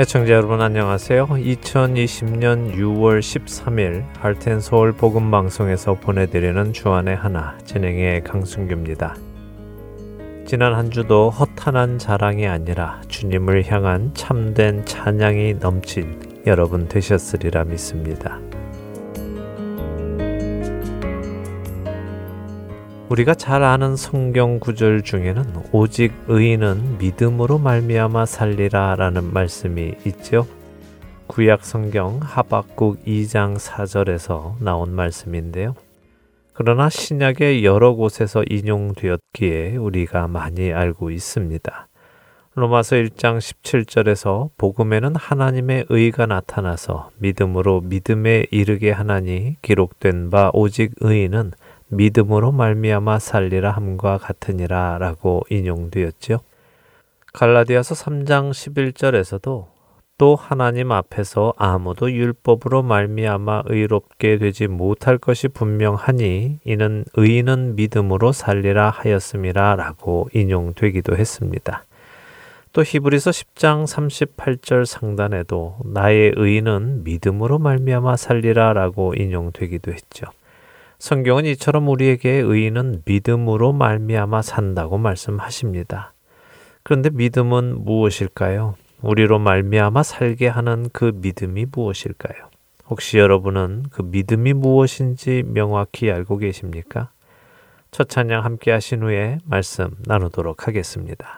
애청자 여러분 안녕하세요. 2020년 6월 13일 할텐 서울 복음 방송에서 보내드리는 주안의 하나 진행의 강순규입니다. 지난 한 주도 허탄한 자랑이 아니라 주님을 향한 참된 찬양이 넘친 여러분 되셨으리라 믿습니다. 우리가 잘 아는 성경 구절 중에는 오직 의인은 믿음으로 말미암아 살리라라는 말씀이 있죠. 구약 성경 하박국 2장 4절에서 나온 말씀인데요. 그러나 신약의 여러 곳에서 인용되었기에 우리가 많이 알고 있습니다. 로마서 1장 17절에서 복음에는 하나님의 의가 나타나서 믿음으로 믿음에 이르게 하나니 기록된 바 오직 의인은 믿음으로 말미암아 살리라 함과 같으니라라고 인용되었지요. 갈라디아서 3장 11절에서도 또 하나님 앞에서 아무도 율법으로 말미암아 의롭게 되지 못할 것이 분명하니 이는 의인은 믿음으로 살리라 하였음이라라고 인용되기도 했습니다. 또 히브리서 10장 38절 상단에도 나의 의인은 믿음으로 말미암아 살리라라고 인용되기도 했죠. 성경은 이처럼 우리에게 의인은 믿음으로 말미암아 산다고 말씀하십니다. 그런데 믿음은 무엇일까요? 우리로 말미암아 살게 하는 그 믿음이 무엇일까요? 혹시 여러분은 그 믿음이 무엇인지 명확히 알고 계십니까? 첫 찬양 함께 하신 후에 말씀 나누도록 하겠습니다.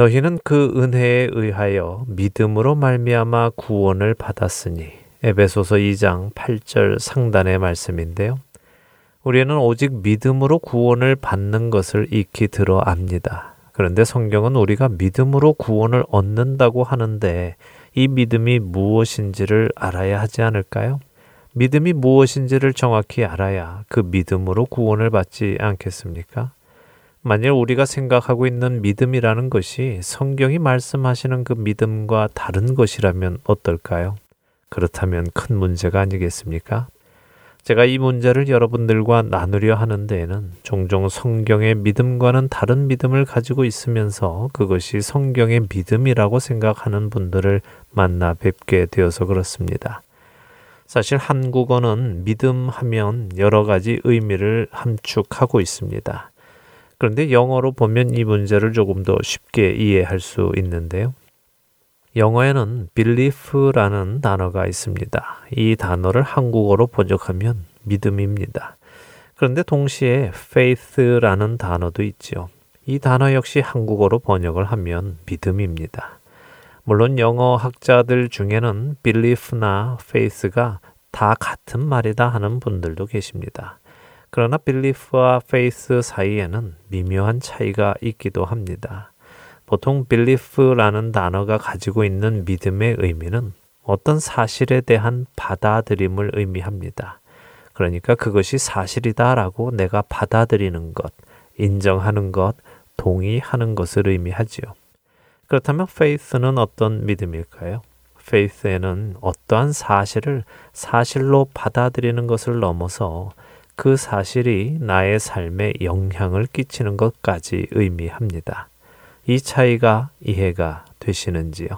너희는 그 은혜에 의하여 믿음으로 말미암아 구원을 받았으니 에베소서 2장 8절 상단의 말씀인데요. 우리는 오직 믿음으로 구원을 받는 것을 익히 들어 압니다. 그런데 성경은 우리가 믿음으로 구원을 얻는다고 하는데 이 믿음이 무엇인지를 알아야 하지 않을까요? 믿음이 무엇인지를 정확히 알아야 그 믿음으로 구원을 받지 않겠습니까? 만일 우리가 생각하고 있는 믿음이라는 것이 성경이 말씀하시는 그 믿음과 다른 것이라면 어떨까요? 그렇다면 큰 문제가 아니겠습니까? 제가 이 문제를 여러분들과 나누려 하는 데에는 종종 성경의 믿음과는 다른 믿음을 가지고 있으면서 그것이 성경의 믿음이라고 생각하는 분들을 만나 뵙게 되어서 그렇습니다. 사실 한국어는 믿음 하면 여러 가지 의미를 함축하고 있습니다. 그런데 영어로 보면 이 문제를 조금 더 쉽게 이해할 수 있는데요. 영어에는 belief라는 단어가 있습니다. 이 단어를 한국어로 번역하면 믿음입니다. 그런데 동시에 faith라는 단어도 있지요. 이 단어 역시 한국어로 번역을 하면 믿음입니다. 물론 영어 학자들 중에는 belief나 faith가 다 같은 말이다 하는 분들도 계십니다. 그러나 belief와 faith 사이에는 미묘한 차이가 있기도 합니다. 보통 belief라는 단어가 가지고 있는 믿음의 의미는 어떤 사실에 대한 받아들임을 의미합니다. 그러니까 그것이 사실이다라고 내가 받아들이는 것, 인정하는 것, 동의하는 것을 의미하지요. 그렇다면 faith는 어떤 믿음일까요? faith에는 어떠한 사실을 사실로 받아들이는 것을 넘어서 그 사실이 나의 삶에 영향을 끼치는 것까지 의미합니다. 이 차이가 이해가 되시는지요?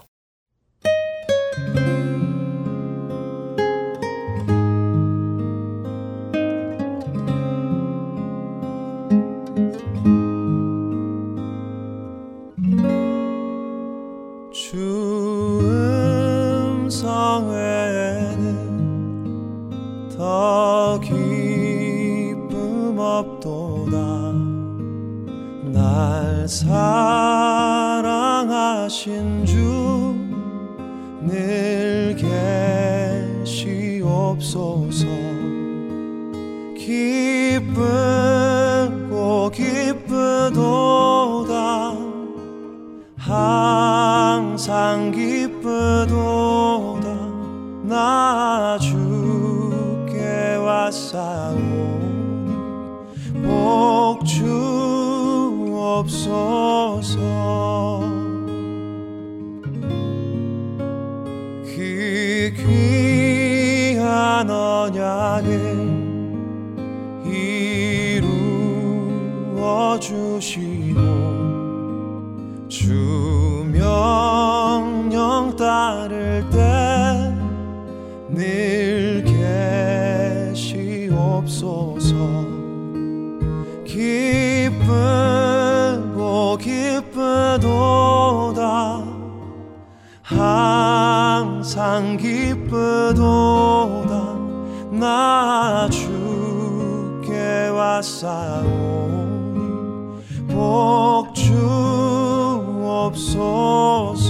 사랑하신 주 늘 계시옵소서. 기쁘고 기쁘도다. 항상 기쁘도다. 나 주께 왔사오니 복주 없소서 그 귀한 언약을 이루어 주시고 주 기쁘도다 나 주께 왔사오니 복주 없소서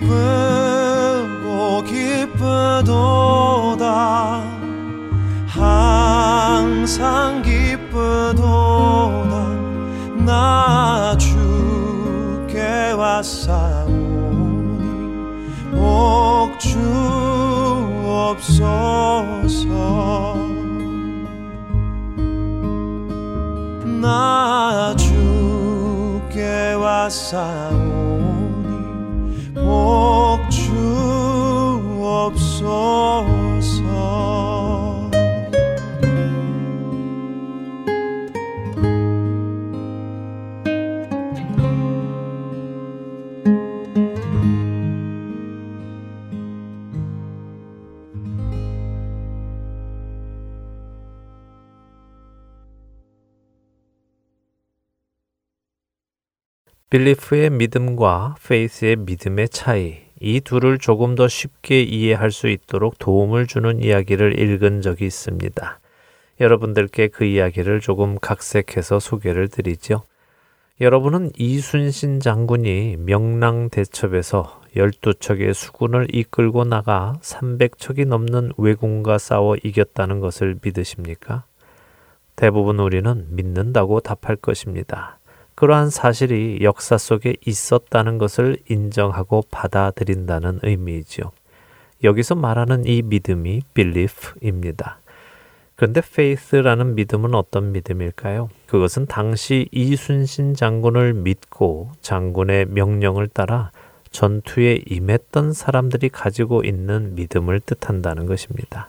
기쁘고 기쁘도다. 항상 기쁘도다. 나 주께 왔사오니 복주 없소서. 나 주께 왔사오니 빌리프의 믿음과 페이스의 믿음의 차이, 이 둘을 조금 더 쉽게 이해할 수 있도록 도움을 주는 이야기를 읽은 적이 있습니다. 여러분들께 그 이야기를 조금 각색해서 소개를 드리죠. 여러분은 이순신 장군이 명랑 대첩에서 12척의 수군을 이끌고 나가 300척이 넘는 왜군과 싸워 이겼다는 것을 믿으십니까? 대부분 우리는 믿는다고 답할 것입니다. 그러한 사실이 역사 속에 있었다는 것을 인정하고 받아들인다는 의미이죠. 여기서 말하는 이 믿음이 belief입니다. 그런데 faith라는 믿음은 어떤 믿음일까요? 그것은 당시 이순신 장군을 믿고 장군의 명령을 따라 전투에 임했던 사람들이 가지고 있는 믿음을 뜻한다는 것입니다.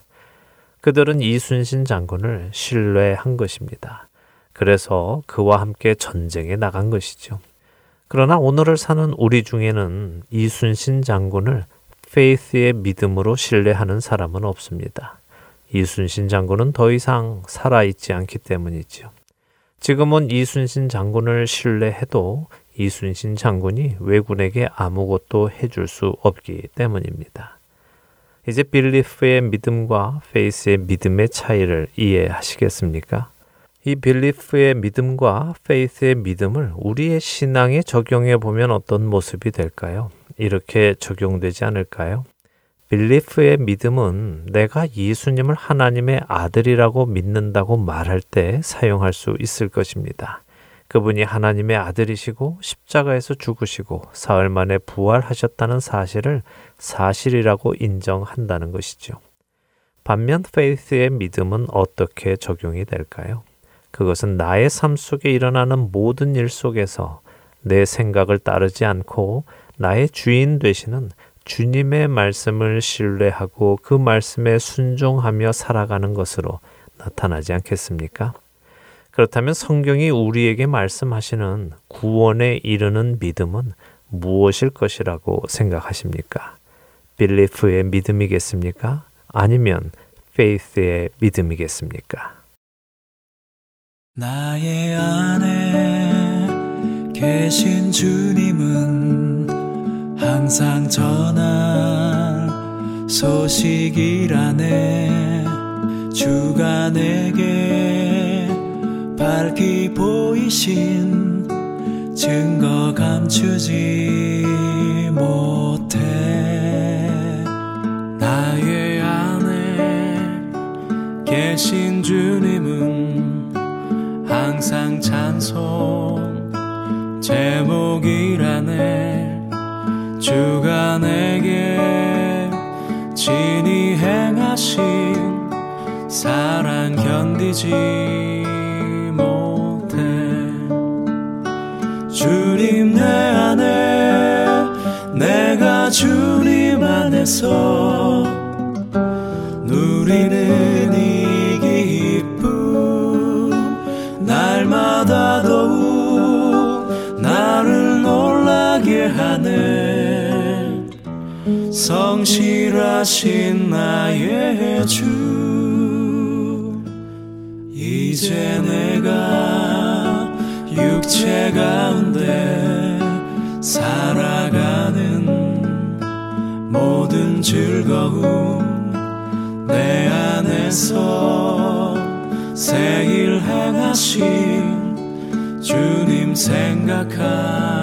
그들은 이순신 장군을 신뢰한 것입니다. 그래서 그와 함께 전쟁에 나간 것이죠. 그러나 오늘을 사는 우리 중에는 이순신 장군을 페이스의 믿음으로 신뢰하는 사람은 없습니다. 이순신 장군은 더 이상 살아있지 않기 때문이지요. 지금은 이순신 장군을 신뢰해도 이순신 장군이 왜군에게 아무것도 해줄 수 없기 때문입니다. 이제 belief의 믿음과 faith의 믿음의 차이를 이해하시겠습니까? 이 belief의 믿음과 faith의 믿음을 우리의 신앙에 적용해 보면 어떤 모습이 될까요? 이렇게 적용되지 않을까요? belief의 믿음은 내가 예수님을 하나님의 아들이라고 믿는다고 말할 때 사용할 수 있을 것입니다. 그분이 하나님의 아들이시고 십자가에서 죽으시고 사흘 만에 부활하셨다는 사실을 사실이라고 인정한다는 것이죠. 반면 페이스의 믿음은 어떻게 적용이 될까요? 그것은 나의 삶 속에 일어나는 모든 일 속에서 내 생각을 따르지 않고 나의 주인 되시는 주님의 말씀을 신뢰하고 그 말씀에 순종하며 살아가는 것으로 나타나지 않겠습니까? 그렇다면 성경이 우리에게 말씀하시는 구원에 이르는 믿음은 무엇일 것이라고 생각하십니까? 빌리프의 믿음이겠습니까? 아니면 페이스의 믿음이겠습니까? 나의 안에 계신 주님은 항상 전할 소식이라네. 주가 내게 밝히 보이신 증거 감추지 못해. 나의 안에 계신 주님은 항상 찬송 제목이라네. 주가 내게 진히 행하신 사랑 견디지 못해. 주님 내 안에 내가 주님 안에서 성실하신 나의 주 이제 내가 육체 가운데 살아가는 모든 즐거움 내 안에서 새일 행하신 주님 생각함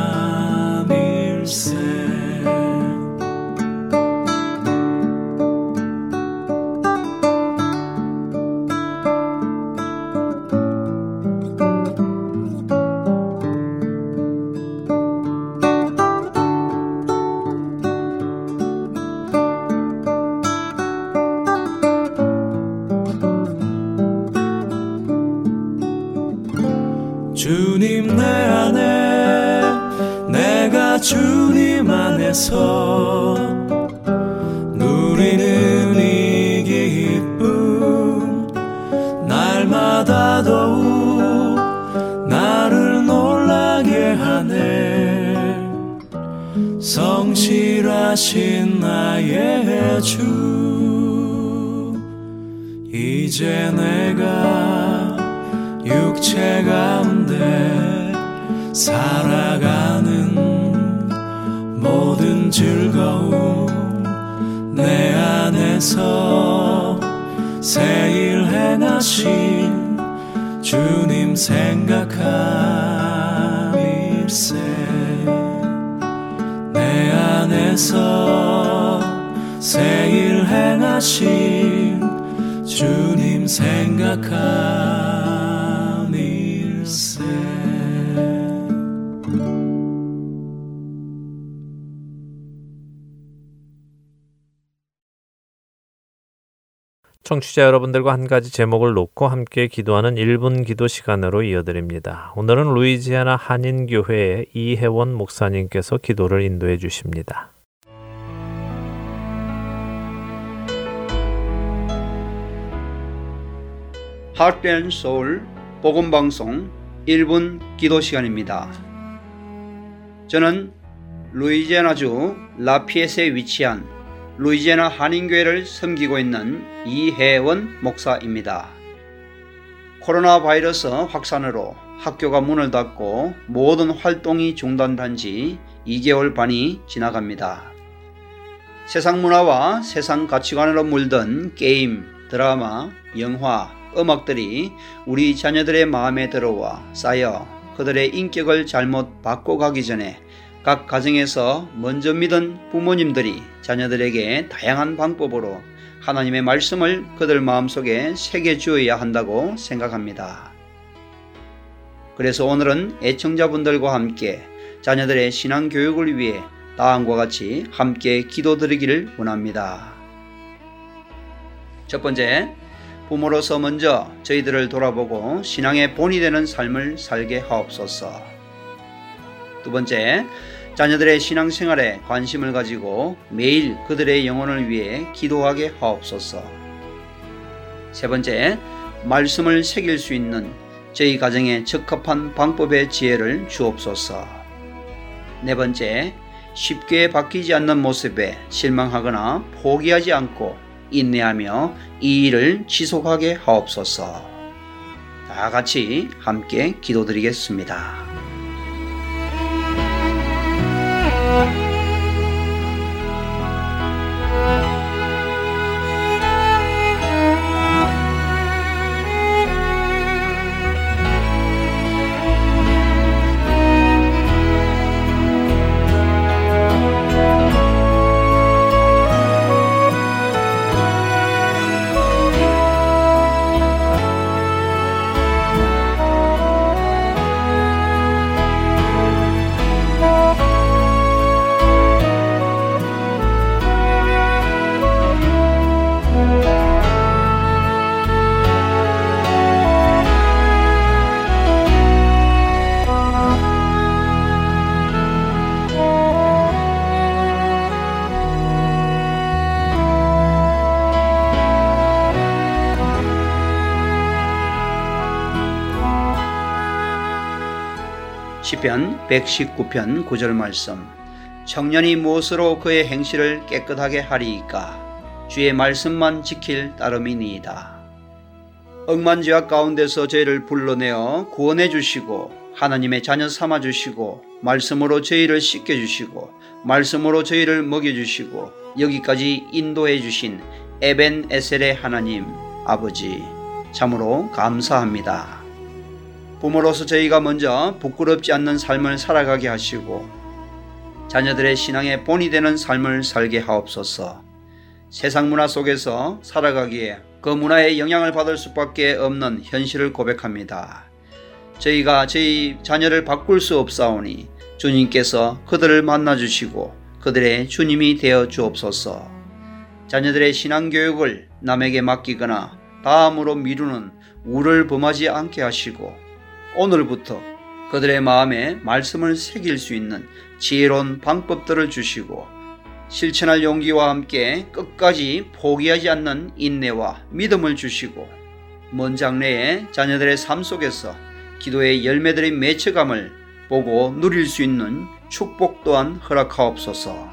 새일 행하신 주님 생각함일세 청취자 여러분들과 한 가지 제목을 놓고 함께 기도하는 1분 기도 시간으로 이어드립니다. 오늘은 루이지아나 한인교회의 이혜원 목사님께서 기도를 인도해 주십니다. Heart and Soul 복음방송 1분 기도 시간입니다. 저는 루이지아나주 라피엣에 위치한 루이지애나 한인교회를 섬기고 있는 이혜원 목사입니다. 코로나 바이러스 확산으로 학교가 문을 닫고 모든 활동이 중단된 지 2개월 반이 지나갑니다. 세상 문화와 세상 가치관으로 물든 게임, 드라마, 영화, 음악들이 우리 자녀들의 마음에 들어와 쌓여 그들의 인격을 잘못 바꿔가기 전에 각 가정에서 먼저 믿은 부모님들이 자녀들에게 다양한 방법으로 하나님의 말씀을 그들 마음속에 새겨 주어야 한다고 생각합니다. 그래서 오늘은 애청자분들과 함께 자녀들의 신앙 교육을 위해 다음과 같이 함께 기도드리기를 원합니다. 첫 번째, 부모로서 먼저 저희들을 돌아보고 신앙의 본이 되는 삶을 살게 하옵소서. 두 번째, 자녀들의 신앙생활에 관심을 가지고 매일 그들의 영혼을 위해 기도하게 하옵소서. 세 번째, 말씀을 새길 수 있는 저희 가정에 적합한 방법의 지혜를 주옵소서. 네 번째, 쉽게 바뀌지 않는 모습에 실망하거나 포기하지 않고 인내하며 이 일을 지속하게 하옵소서. 다 같이 함께 기도드리겠습니다. 시편 119편 9절 말씀 청년이 무엇으로 그의 행실을 깨끗하게 하리이까 주의 말씀만 지킬 따름이니이다. 억만죄악 가운데서 저희를 불러내어 구원해 주시고 하나님의 자녀 삼아 주시고 말씀으로 저희를 씻겨 주시고 말씀으로 저희를 먹여 주시고 여기까지 인도해 주신 에벤 에셀의 하나님 아버지 참으로 감사합니다. 부모로서 저희가 먼저 부끄럽지 않는 삶을 살아가게 하시고 자녀들의 신앙의 본이 되는 삶을 살게 하옵소서. 세상 문화 속에서 살아가기에 그 문화의 영향을 받을 수밖에 없는 현실을 고백합니다. 저희가 저희 자녀를 바꿀 수 없사오니 주님께서 그들을 만나 주시고 그들의 주님이 되어 주옵소서. 자녀들의 신앙 교육을 남에게 맡기거나 다음으로 미루는 우를 범하지 않게 하시고 오늘부터 그들의 마음에 말씀을 새길 수 있는 지혜로운 방법들을 주시고 실천할 용기와 함께 끝까지 포기하지 않는 인내와 믿음을 주시고 먼 장래에 자녀들의 삶 속에서 기도의 열매들의 매체감을 보고 누릴 수 있는 축복 또한 허락하옵소서.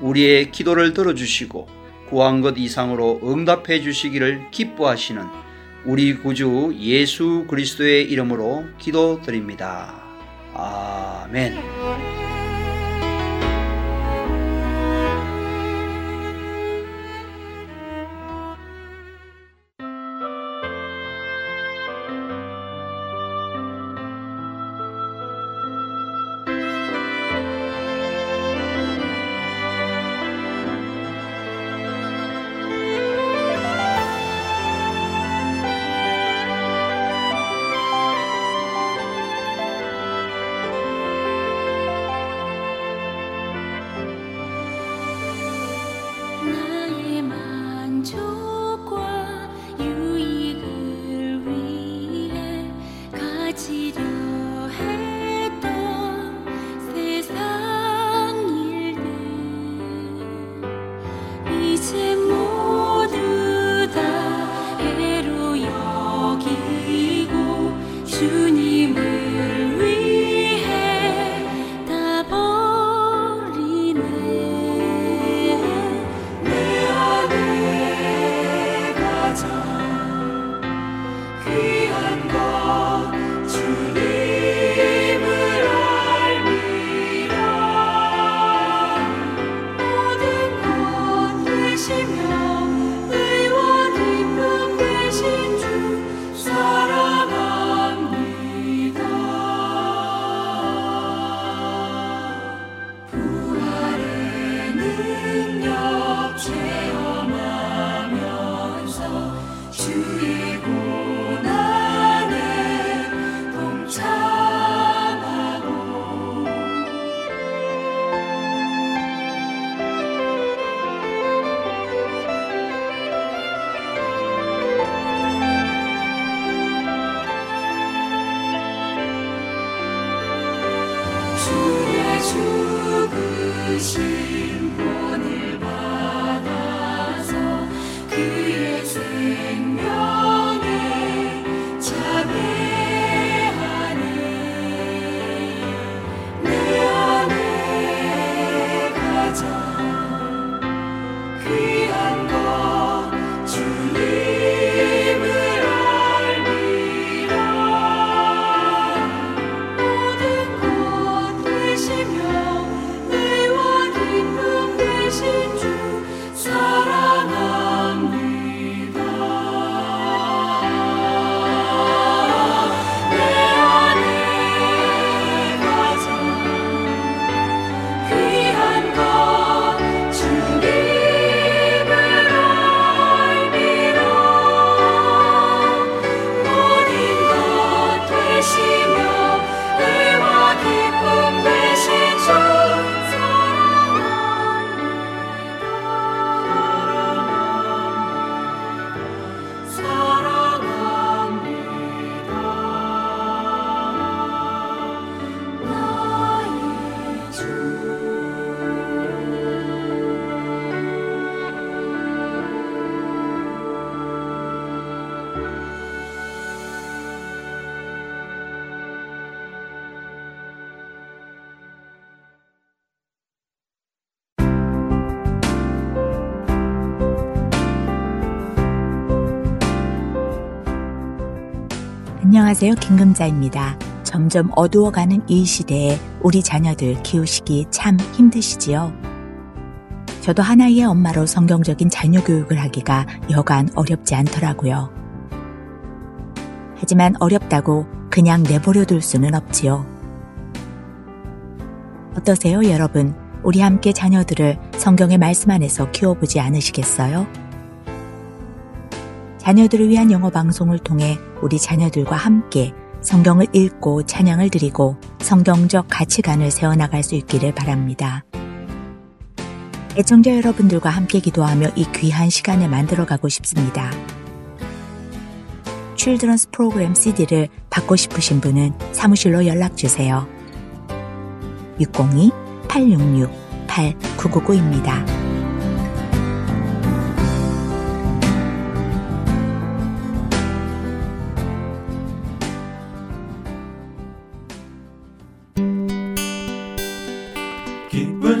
우리의 기도를 들어주시고 구한 것 이상으로 응답해 주시기를 기뻐하시는 우리 구주 예수 그리스도의 이름으로 기도드립니다. 아멘. 능력 체험하면서 주의 고 안녕하세요. 김금자입니다. 점점 어두워가는 이 시대에 우리 자녀들 키우시기 참 힘드시지요? 저도 하나의 엄마로 성경적인 자녀 교육을 하기가 여간 어렵지 않더라고요. 하지만 어렵다고 그냥 내버려 둘 수는 없지요. 어떠세요, 여러분? 우리 함께 자녀들을 성경의 말씀 안에서 키워보지 않으시겠어요? 자녀들을 위한 영어 방송을 통해 우리 자녀들과 함께 성경을 읽고 찬양을 드리고 성경적 가치관을 세워나갈 수 있기를 바랍니다. 애청자 여러분들과 함께 기도하며 이 귀한 시간을 만들어가고 싶습니다. 칠드런스 프로그램 CD를 받고 싶으신 분은 사무실로 연락 주세요. 602-866-8999입니다.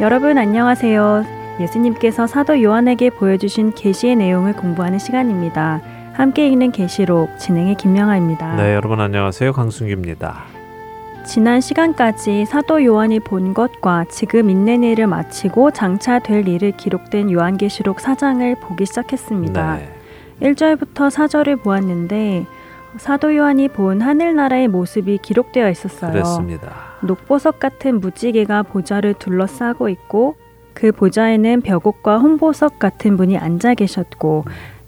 여러분 안녕하세요. 예수님께서 사도 요한에게 보여주신 계시의 내용을 공부하는 시간입니다. 함께 읽는 계시록 진행의 김명아입니다. 네, 여러분 안녕하세요. 강승규입니다. 지난 시간까지 사도 요한이 본 것과 지금 있는 일을 마치고 장차 될 일을 기록된 요한계시록 4장을 보기 시작했습니다. 네. 1절부터 4절을 보았는데 사도 요한이 본 하늘나라의 모습이 기록되어 있었어요. 그렇습니다. 녹보석 같은 무지개가 보좌를 둘러싸고 있고 그 보좌에는 벽옥과 홍보석 같은 분이 앉아 계셨고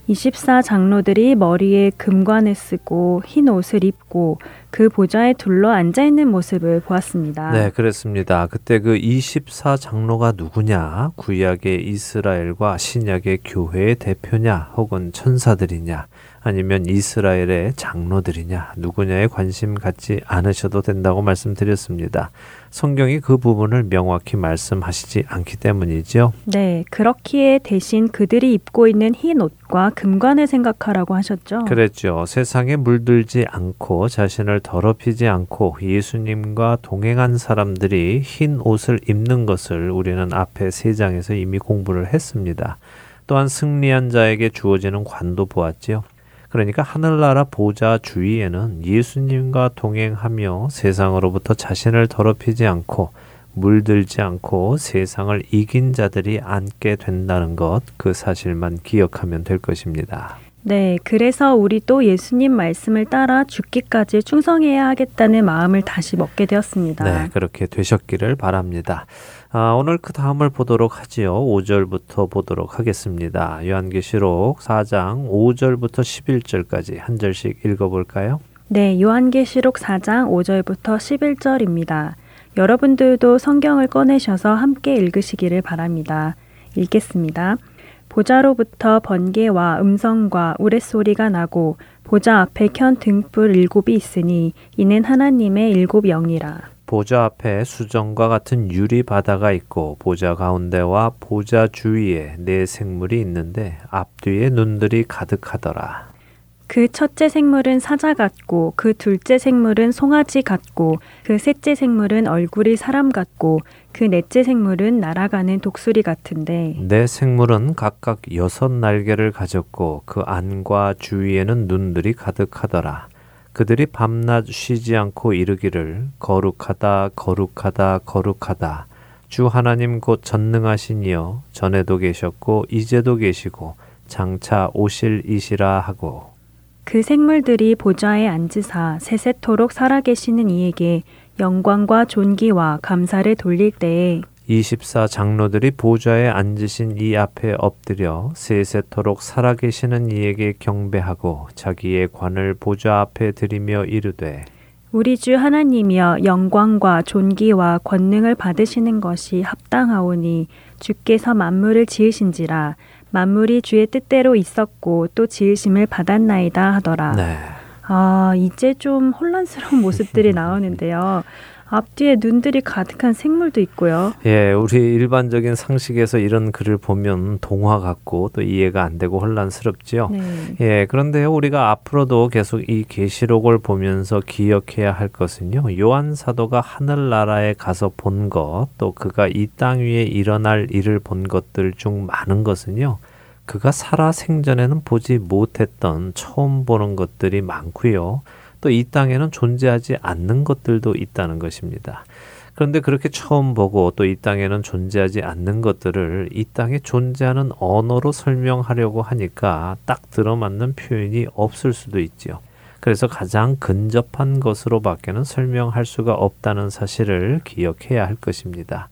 24 장로들이 머리에 금관을 쓰고 흰 옷을 입고 그 보좌에 둘러 앉아 있는 모습을 보았습니다. 네, 그렇습니다. 그때 그 24 장로가 누구냐? 구약의 이스라엘과 신약의 교회의 대표냐? 혹은 천사들이냐? 아니면 이스라엘의 장로들이냐? 누구냐에 관심 갖지 않으셔도 된다고 말씀드렸습니다. 성경이 그 부분을 명확히 말씀하시지 않기 때문이죠. 네, 그렇기에 대신 그들이 입고 있는 흰 옷과 금관을 생각하라고 하셨죠. 그랬죠. 세상에 물들지 않고 자신을 더럽히지 않고 예수님과 동행한 사람들이 흰 옷을 입는 것을 우리는 앞에 세 장에서 이미 공부를 했습니다. 또한 승리한 자에게 주어지는 관도 보았지요. 그러니까 하늘나라 보좌 주위에는 예수님과 동행하며 세상으로부터 자신을 더럽히지 않고 물들지 않고 세상을 이긴 자들이 앉게 된다는 것, 그 사실만 기억하면 될 것입니다. 네, 그래서 우리 또 예수님 말씀을 따라 죽기까지 충성해야 하겠다는 마음을 다시 먹게 되었습니다. 네, 그렇게 되셨기를 바랍니다. 아, 오늘 그 다음을 보도록 하지요. 5절부터 보도록 하겠습니다. 요한계시록 4장 5절부터 11절까지 한 절씩 읽어볼까요? 네, 요한계시록 4장 5절부터 11절입니다. 여러분들도 성경을 꺼내셔서 함께 읽으시기를 바랍니다. 읽겠습니다. 보좌로부터 번개와 음성과 우레소리가 나고 보좌 앞에 켠 등불 일곱이 있으니 이는 하나님의 일곱 영이라. 보좌 앞에 수정과 같은 유리 바다가 있고 보좌 가운데와 보좌 주위에 네 생물이 있는데 앞뒤에 눈들이 가득하더라. 그 첫째 생물은 사자 같고 그 둘째 생물은 송아지 같고 그 셋째 생물은 얼굴이 사람 같고 그 넷째 생물은 날아가는 독수리 같은데 네 생물은 각각 여섯 날개를 가졌고 그 안과 주위에는 눈들이 가득하더라. 그들이 밤낮 쉬지 않고 이르기를 거룩하다 거룩하다 거룩하다. 주 하나님 곧 전능하신 이여 전에도 계셨고 이제도 계시고 장차 오실 이시라 하고. 그 생물들이 보좌에 앉으사 세세토록 살아계시는 이에게 영광과 존귀와 감사를 돌릴 때에 24 장로들이 보좌에 앉으신 이 앞에 엎드려 세세토록 살아계시는 이에게 경배하고 자기의 관을 보좌 앞에 드리며 이르되 우리 주 하나님이여 영광과 존귀와 권능을 받으시는 것이 합당하오니 주께서 만물을 지으신지라 만물이 주의 뜻대로 있었고 또 지으심을 받았나이다 하더라. 네. 아, 이제 좀 혼란스러운 모습들이 나오는데요. 앞뒤에 눈들이 가득한 생물도 있고요. 예, 우리 일반적인 상식에서 이런 글을 보면 동화 같고 또 이해가 안 되고 혼란스럽지요. 네. 예, 그런데 우리가 앞으로도 계속 이 계시록을 보면서 기억해야 할 것은요. 요한 사도가 하늘나라에 가서 본 것, 또 그가 이 땅 위에 일어날 일을 본 것들 중 많은 것은요. 그가 살아 생전에는 보지 못했던 처음 보는 것들이 많고요. 또 이 땅에는 존재하지 않는 것들도 있다는 것입니다. 그런데 그렇게 처음 보고 또 이 땅에는 존재하지 않는 것들을 이 땅에 존재하는 언어로 설명하려고 하니까 딱 들어맞는 표현이 없을 수도 있지요. 그래서 가장 근접한 것으로밖에는 설명할 수가 없다는 사실을 기억해야 할 것입니다.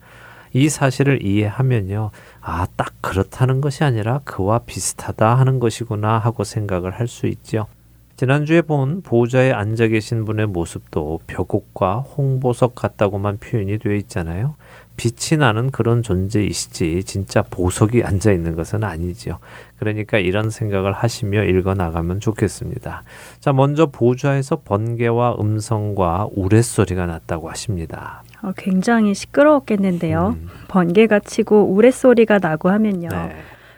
이 사실을 이해하면요. 아, 딱 그렇다는 것이 아니라 그와 비슷하다 하는 것이구나 하고 생각을 할 수 있죠. 지난주에 본 보좌에 앉아 계신 분의 모습도 벽옥과 홍보석 같다고만 표현이 되어 있잖아요. 빛이 나는 그런 존재이시지 진짜 보석이 앉아 있는 것은 아니지요. 그러니까 이런 생각을 하시며 읽어 나가면 좋겠습니다. 자, 먼저 보좌에서 번개와 음성과 우레소리가 났다고 하십니다. 어, 굉장히 시끄러웠겠는데요. 음. 번개가 치고 우레소리가 나고 하면요. 네.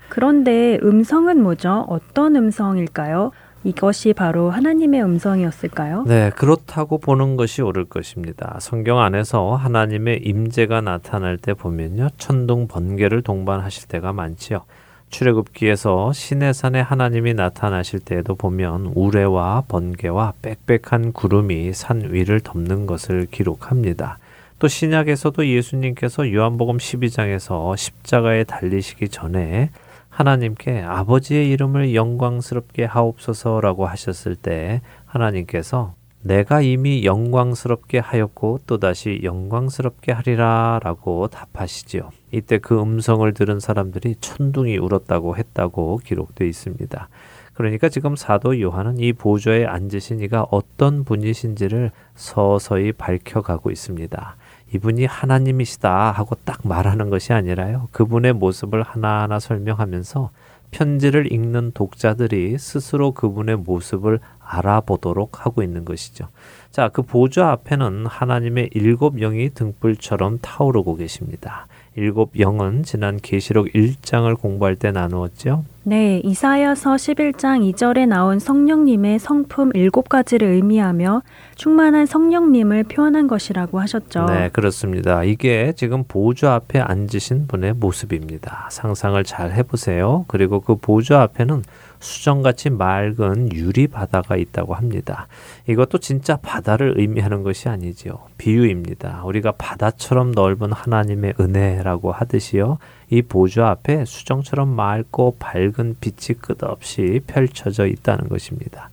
그런데 음성은 뭐죠? 어떤 음성일까요? 이것이 바로 하나님의 음성이었을까요? 네, 그렇다고 보는 것이 옳을 것입니다. 성경 안에서 하나님의 임재가 나타날 때 보면요. 천둥 번개를 동반하실 때가 많지요. 출애굽기에서 시내산에 하나님이 나타나실 때에도 보면 우레와 번개와 빽빽한 구름이 산 위를 덮는 것을 기록합니다. 또 신약에서도 예수님께서 요한복음 12장에서 십자가에 달리시기 전에 하나님께 아버지의 이름을 영광스럽게 하옵소서라고 하셨을 때 하나님께서 내가 이미 영광스럽게 하였고 또다시 영광스럽게 하리라 라고 답하시지요. 이때 그 음성을 들은 사람들이 천둥이 울었다고 했다고 기록되어 있습니다. 그러니까 지금 사도 요한은 이 보좌에 앉으신 이가 어떤 분이신지를 서서히 밝혀가고 있습니다. 이분이 하나님이시다 하고 딱 말하는 것이 아니라요. 그분의 모습을 하나하나 설명하면서 편지를 읽는 독자들이 스스로 그분의 모습을 알아보도록 하고 있는 것이죠. 자, 그 보좌 앞에는 하나님의 일곱 영이 등불처럼 타오르고 계십니다. 일곱 영은 지난 계시록 1장을 공부할 때 나누었죠. 네, 이사야서 11장 2절에 나온 성령님의 성품 일곱 가지를 의미하며 충만한 성령님을 표현한 것이라고 하셨죠. 네, 그렇습니다. 이게 지금 보좌 앞에 앉으신 분의 모습입니다. 상상을 잘 해보세요. 그리고 그 보좌 앞에는 수정같이 맑은 유리 바다가 있다고 합니다. 이것도 진짜 바다를 의미하는 것이 아니지요. 비유입니다. 우리가 바다처럼 넓은 하나님의 은혜라고 하듯이요. 이 보좌 앞에 수정처럼 맑고 밝은 빛이 끝없이 펼쳐져 있다는 것입니다.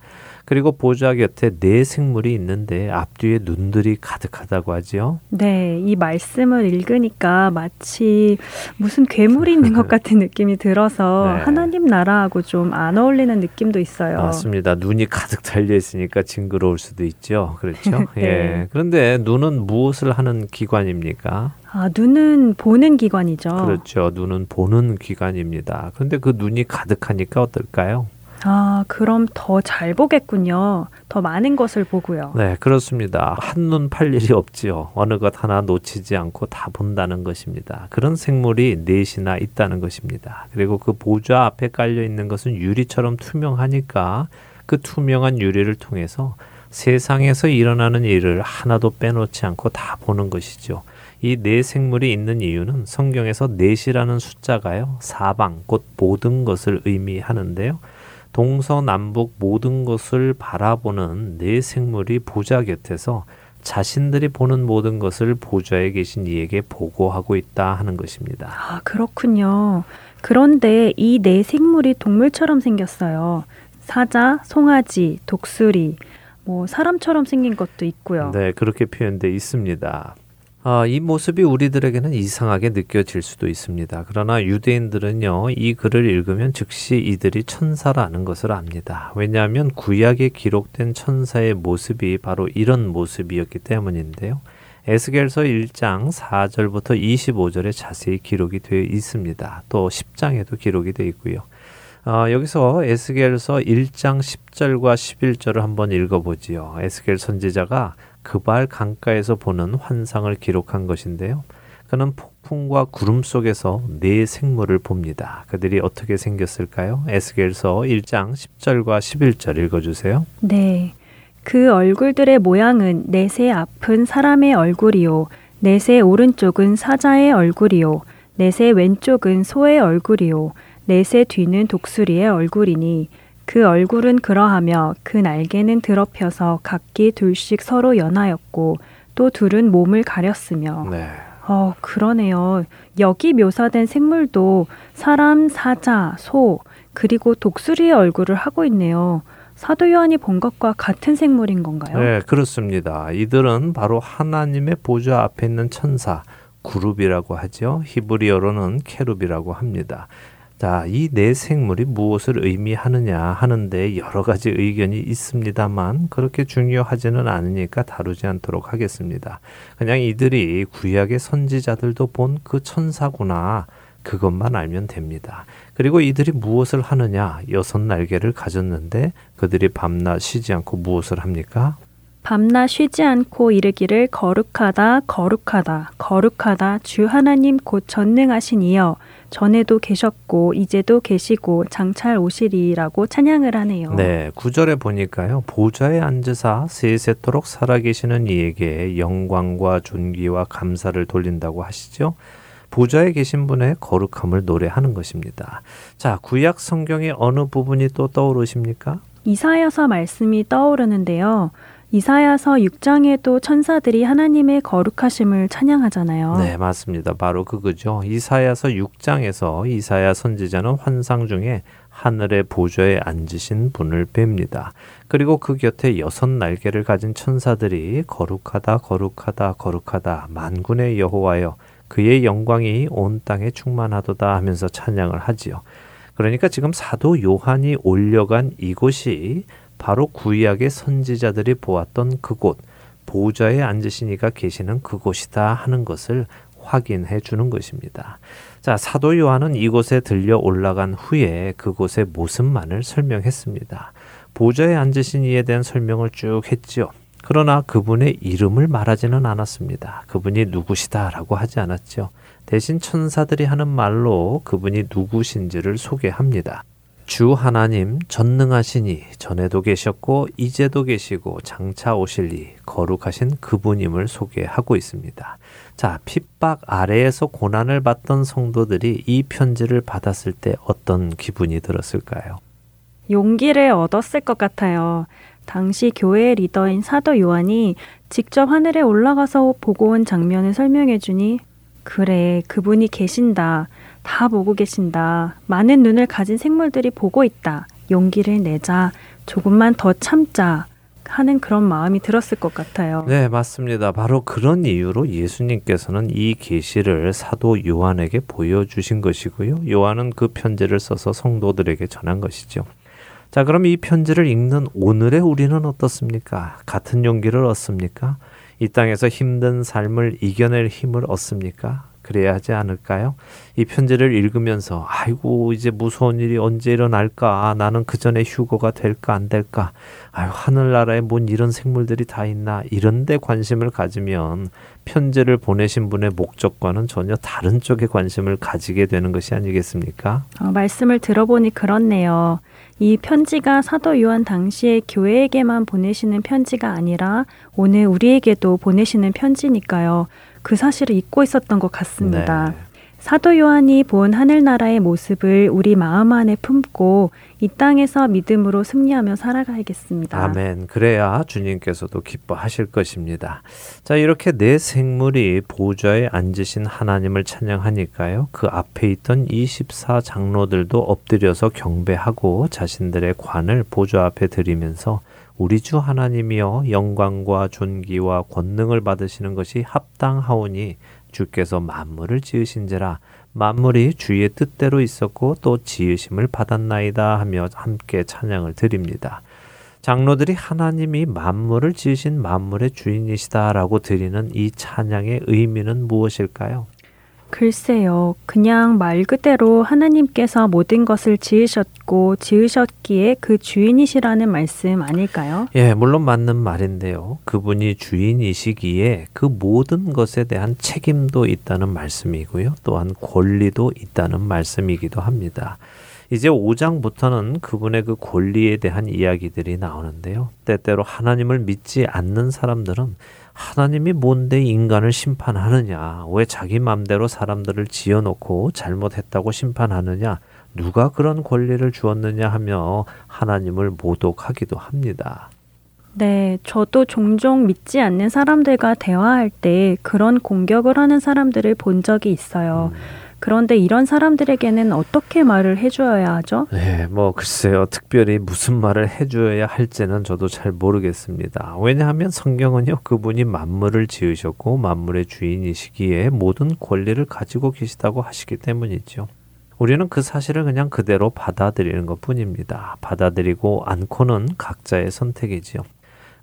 그리고 보좌 곁에 네 생물이 있는데 앞뒤에 눈들이 가득하다고 하지요. 네, 이 말씀을 읽으니까 마치 무슨 괴물이 있는 것 같은 느낌이 들어서 네. 하나님 나라하고 좀 안 어울리는 느낌도 있어요. 맞습니다. 눈이 가득 달려 있으니까 징그러울 수도 있죠. 그렇죠? 네. 예. 그런데 눈은 무엇을 하는 기관입니까? 아, 눈은 보는 기관이죠. 그렇죠. 눈은 보는 기관입니다. 그런데 그 눈이 가득하니까 어떨까요? 아, 그럼 더 잘 보겠군요. 더 많은 것을 보고요. 네, 그렇습니다. 한눈 팔 일이 없지요. 어느 것 하나 놓치지 않고 다 본다는 것입니다. 그런 생물이 넷이나 있다는 것입니다. 그리고 그 보좌 앞에 깔려 있는 것은 유리처럼 투명하니까 그 투명한 유리를 통해서 세상에서 일어나는 일을 하나도 빼놓지 않고 다 보는 것이죠. 이 네 생물이 있는 이유는 성경에서 넷이라는 숫자가요, 사방, 곧 모든 것을 의미하는데요. 동서남북 모든 것을 바라보는 네 생물이 보좌 곁에서 자신들이 보는 모든 것을 보좌에 계신 이에게 보고하고 있다 하는 것입니다. 아, 그렇군요. 그런데 이네 생물이 동물처럼 생겼어요. 사자, 송아지, 독수리, 뭐 사람처럼 생긴 것도 있고요. 네, 그렇게 표현돼 있습니다. 아, 이 모습이 우리들에게는 이상하게 느껴질 수도 있습니다. 그러나 유대인들은요, 이 글을 읽으면 즉시 이들이 천사라는 것을 압니다. 왜냐하면 구약에 기록된 천사의 모습이 바로 이런 모습이었기 때문인데요. 에스겔서 1장 4절부터 25절에 자세히 기록이 되어 있습니다. 또 10장에도 기록이 되어 있고요. 어, 여기서 에스겔서 1장 10절과 11절을 한번 읽어보지요. 에스겔 선지자가 그발 강가에서 보는 환상을 기록한 것인데요. 그는 폭풍과 구름 속에서 네 생물을 봅니다. 그들이 어떻게 생겼을까요? 에스겔서 1장 10절과 11절 읽어주세요. 네. 그 얼굴들의 모양은 넷의 앞은 사람의 얼굴이요. 넷의 오른쪽은 사자의 얼굴이요. 넷의 왼쪽은 소의 얼굴이요. 넷의 뒤는 독수리의 얼굴이니 그 얼굴은 그러하며 그 날개는 드럽혀서 각기 둘씩 서로 연하였고 또 둘은 몸을 가렸으며 네. 어, 그러네요. 여기 묘사된 생물도 사람, 사자, 소, 그리고 독수리의 얼굴을 하고 있네요. 사도 요한이 본 것과 같은 생물인 건가요? 네, 그렇습니다. 이들은 바로 하나님의 보좌 앞에 있는 천사, 그룹이라고 하죠. 히브리어로는 케룹이라고 합니다. 자, 이 네 생물이 무엇을 의미하느냐 하는데 여러 가지 의견이 있습니다만 그렇게 중요하지는 않으니까 다루지 않도록 하겠습니다. 그냥 이들이 구약의 선지자들도 본 그 천사구나 그것만 알면 됩니다. 그리고 이들이 무엇을 하느냐 여섯 날개를 가졌는데 그들이 밤낮 쉬지 않고 무엇을 합니까? 밤낮 쉬지 않고 이르기를 거룩하다 거룩하다 거룩하다 주 하나님 곧 전능하신 이여 전에도 계셨고 이제도 계시고 장찰 오시리라고 찬양을 하네요. 네, 구절에 보니까요. 보좌에 앉으사 세세토록 살아계시는 이에게 영광과 존귀와 감사를 돌린다고 하시죠. 보좌에 계신 분의 거룩함을 노래하는 것입니다. 자, 구약 성경의 어느 부분이 또 떠오르십니까? 이사야서 말씀이 떠오르는데요. 이사야서 6장에도 천사들이 하나님의 거룩하심을 찬양하잖아요. 네, 맞습니다. 바로 그거죠. 이사야서 6장에서 이사야 선지자는 환상 중에 하늘의 보좌에 앉으신 분을 뵙니다. 그리고 그 곁에 여섯 날개를 가진 천사들이 거룩하다, 거룩하다, 거룩하다, 만군의 여호와여, 그의 영광이 온 땅에 충만하도다 하면서 찬양을 하지요. 그러니까 지금 사도 요한이 올려간 이곳이 바로 구약의 선지자들이 보았던 그곳, 보좌에 앉으시니가 계시는 그곳이다 하는 것을 확인해 주는 것입니다. 자, 사도 요한은 이곳에 들려 올라간 후에 그곳의 모습만을 설명했습니다. 보좌에 앉으신 이에 대한 설명을 쭉 했지요. 그러나 그분의 이름을 말하지는 않았습니다. 그분이 누구시다라고 하지 않았죠. 대신 천사들이 하는 말로 그분이 누구신지를 소개합니다. 주 하나님 전능하시니 전에도 계셨고 이제도 계시고 장차 오실리 거룩하신 그분임을 소개하고 있습니다. 자, 핍박 아래에서 고난을 받던 성도들이 이 편지를 받았을 때 어떤 기분이 들었을까요? 용기를 얻었을 것 같아요. 당시 교회의 리더인 사도 요한이 직접 하늘에 올라가서 보고 온 장면을 설명해 주니 그래, 그분이 계신다. 다 보고 계신다. 많은 눈을 가진 생물들이 보고 있다. 용기를 내자. 조금만 더 참자. 하는 그런 마음이 들었을 것 같아요. 네, 맞습니다. 바로 그런 이유로 예수님께서는 이 계시를 사도 요한에게 보여주신 것이고요. 요한은 그 편지를 써서 성도들에게 전한 것이죠. 자, 그럼 이 편지를 읽는 오늘의 우리는 어떻습니까? 같은 용기를 얻습니까? 이 땅에서 힘든 삶을 이겨낼 힘을 얻습니까? 그래야 하지 않을까요? 이 편지를 읽으면서 아이고 이제 무서운 일이 언제 일어날까? 나는 그 전에 휴거가 될까 안 될까? 아유 하늘나라에 뭔 이런 생물들이 다 있나? 이런데 관심을 가지면 편지를 보내신 분의 목적과는 전혀 다른 쪽에 관심을 가지게 되는 것이 아니겠습니까? 어, 말씀을 들어보니 그렇네요. 이 편지가 사도 요한 당시에 교회에게만 보내시는 편지가 아니라 오늘 우리에게도 보내시는 편지니까요. 그 사실을 잊고 있었던 것 같습니다. 네. 사도 요한이 본 하늘나라의 모습을 우리 마음 안에 품고 이 땅에서 믿음으로 승리하며 살아가야겠습니다. 아멘. 그래야 주님께서도 기뻐하실 것입니다. 자, 이렇게 네 생물이 보좌에 앉으신 하나님을 찬양하니까요. 그 앞에 있던 24 장로들도 엎드려서 경배하고 자신들의 관을 보좌 앞에 드리면서 우리 주 하나님이여 영광과 존귀와 권능을 받으시는 것이 합당하오니 주께서 만물을 지으신지라 만물이 주의 뜻대로 있었고 또 지으심을 받았나이다 하며 함께 찬양을 드립니다. 장로들이 하나님이 만물을 지으신 만물의 주인이시다라고 드리는 이 찬양의 의미는 무엇일까요? 글쎄요. 그냥 말 그대로 하나님께서 모든 것을 지으셨고 지으셨기에 그 주인이시라는 말씀 아닐까요? 예, 물론 맞는 말인데요. 그분이 주인이시기에 그 모든 것에 대한 책임도 있다는 말씀이고요. 또한 권리도 있다는 말씀이기도 합니다. 이제 5장부터는 그분의 그 권리에 대한 이야기들이 나오는데요. 때때로 하나님을 믿지 않는 사람들은 하나님이 뭔데 인간을 심판하느냐? 왜 자기 맘대로 사람들을 지어놓고 잘못했다고 심판하느냐? 누가 그런 권리를 주었느냐 하며 하나님을 모독하기도 합니다. 네, 저도 종종 믿지 않는 사람들과 대화할 때 그런 공격을 하는 사람들을 본 적이 있어요. 음. 그런데 이런 사람들에게는 어떻게 말을 해줘야 하죠? 네, 뭐 글쎄요. 특별히 무슨 말을 해줘야 할지는 저도 잘 모르겠습니다. 왜냐하면 성경은요, 그분이 만물을 지으셨고 만물의 주인이시기에 모든 권리를 가지고 계시다고 하시기 때문이죠. 우리는 그 사실을 그냥 그대로 받아들이는 것 뿐입니다. 받아들이고 않고는 각자의 선택이지요.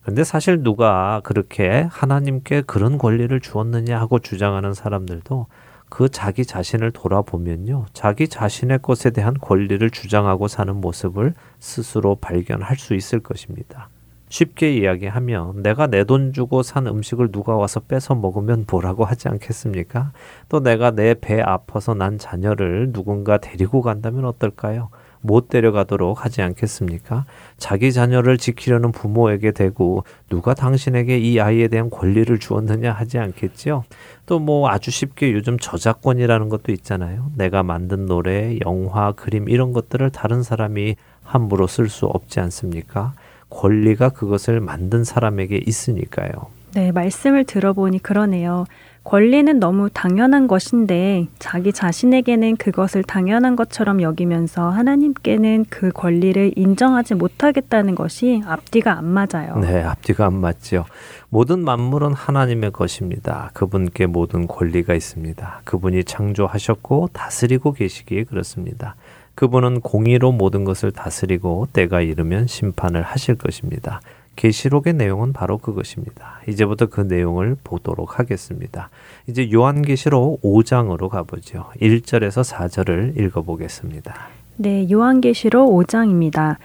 근데 사실 누가 그렇게 하나님께 그런 권리를 주었느냐 하고 주장하는 사람들도 그 자기 자신을 돌아보면요. 자기 자신의 것에 대한 권리를 주장하고 사는 모습을 스스로 발견할 수 있을 것입니다. 쉽게 이야기하면 내가 내 돈 주고 산 음식을 누가 와서 뺏어 먹으면 뭐라고 하지 않겠습니까? 또 내가 내 배 아파서 난 자녀를 누군가 데리고 간다면 어떨까요? 못 데려가도록 하지 않겠습니까? 자기 자녀를 지키려는 부모에게 대고 누가 당신에게 이 아이에 대한 권리를 주었느냐 하지 않겠지요? 또 뭐 아주 쉽게 요즘 저작권이라는 것도 있잖아요. 내가 만든 노래, 영화, 그림 이런 것들을 다른 사람이 함부로 쓸 수 없지 않습니까? 권리가 그것을 만든 사람에게 있으니까요. 네, 말씀을 들어보니 그러네요. 권리는 너무 당연한 것인데 자기 자신에게는 그것을 당연한 것처럼 여기면서 하나님께는 그 권리를 인정하지 못하겠다는 것이 앞뒤가 안 맞아요. 네, 앞뒤가 안 맞죠. 모든 만물은 하나님의 것입니다. 그분께 모든 권리가 있습니다. 그분이 창조하셨고 다스리고 계시기에 그렇습니다. 그분은 공의로 모든 것을 다스리고 때가 이르면 심판을 하실 것입니다. 계시록의 내용은 바로 그것입니다. 이제부터 그 내용을 보도록 하겠습니다. 이제 요한계시록 5장으로 가보죠. 1절에서 4절을 읽어보겠습니다. 네, 요한계시록 5장입니다.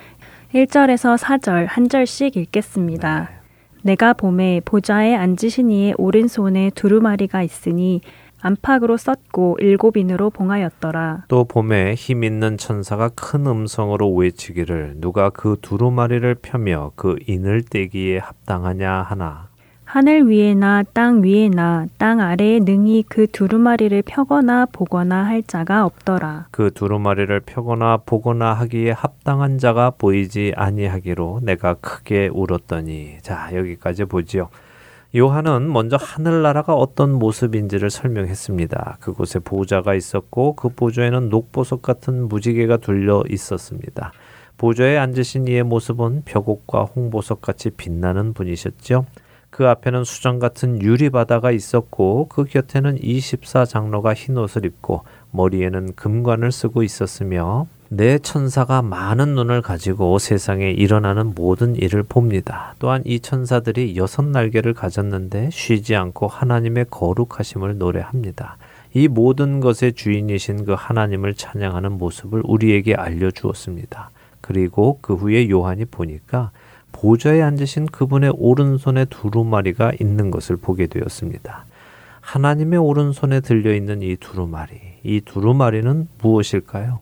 1절에서 4절 한 절씩 읽겠습니다. 네. 내가 봄에 보좌에 앉으신 이의 오른손에 두루마리가 있으니 안팎으로 썼고 일곱인으로 봉하였더라. 또 봄에 힘 있는 천사가 큰 음성으로 외치기를 누가 그 두루마리를 펴며 그 인을 떼기에 합당하냐 하나. 하늘 위에나 땅 위에나 땅 아래에 능히 그 두루마리를 펴거나 보거나 할 자가 없더라. 그 두루마리를 펴거나 보거나 하기에 합당한 자가 보이지 아니하기로 내가 크게 울었더니 자 여기까지 보지요. 요한은 먼저 하늘나라가 어떤 모습인지를 설명했습니다. 그곳에 보좌가 있었고 그 보좌에는 녹보석 같은 무지개가 둘려 있었습니다. 보좌에 앉으신 이의 모습은 벽옥과 홍보석 같이 빛나는 분이셨죠. 그 앞에는 수정 같은 유리 바다가 있었고 그 곁에는 24 장로가 흰 옷을 입고 머리에는 금관을 쓰고 있었으며 내 천사가 많은 눈을 가지고 세상에 일어나는 모든 일을 봅니다. 또한 이 천사들이 여섯 날개를 가졌는데 쉬지 않고 하나님의 거룩하심을 노래합니다. 이 모든 것의 주인이신 그 하나님을 찬양하는 모습을 우리에게 알려주었습니다. 그리고 그 후에 요한이 보니까 보좌에 앉으신 그분의 오른손에 두루마리가 있는 것을 보게 되었습니다. 하나님의 오른손에 들려 있는 이 두루마리, 이 두루마리는 무엇일까요?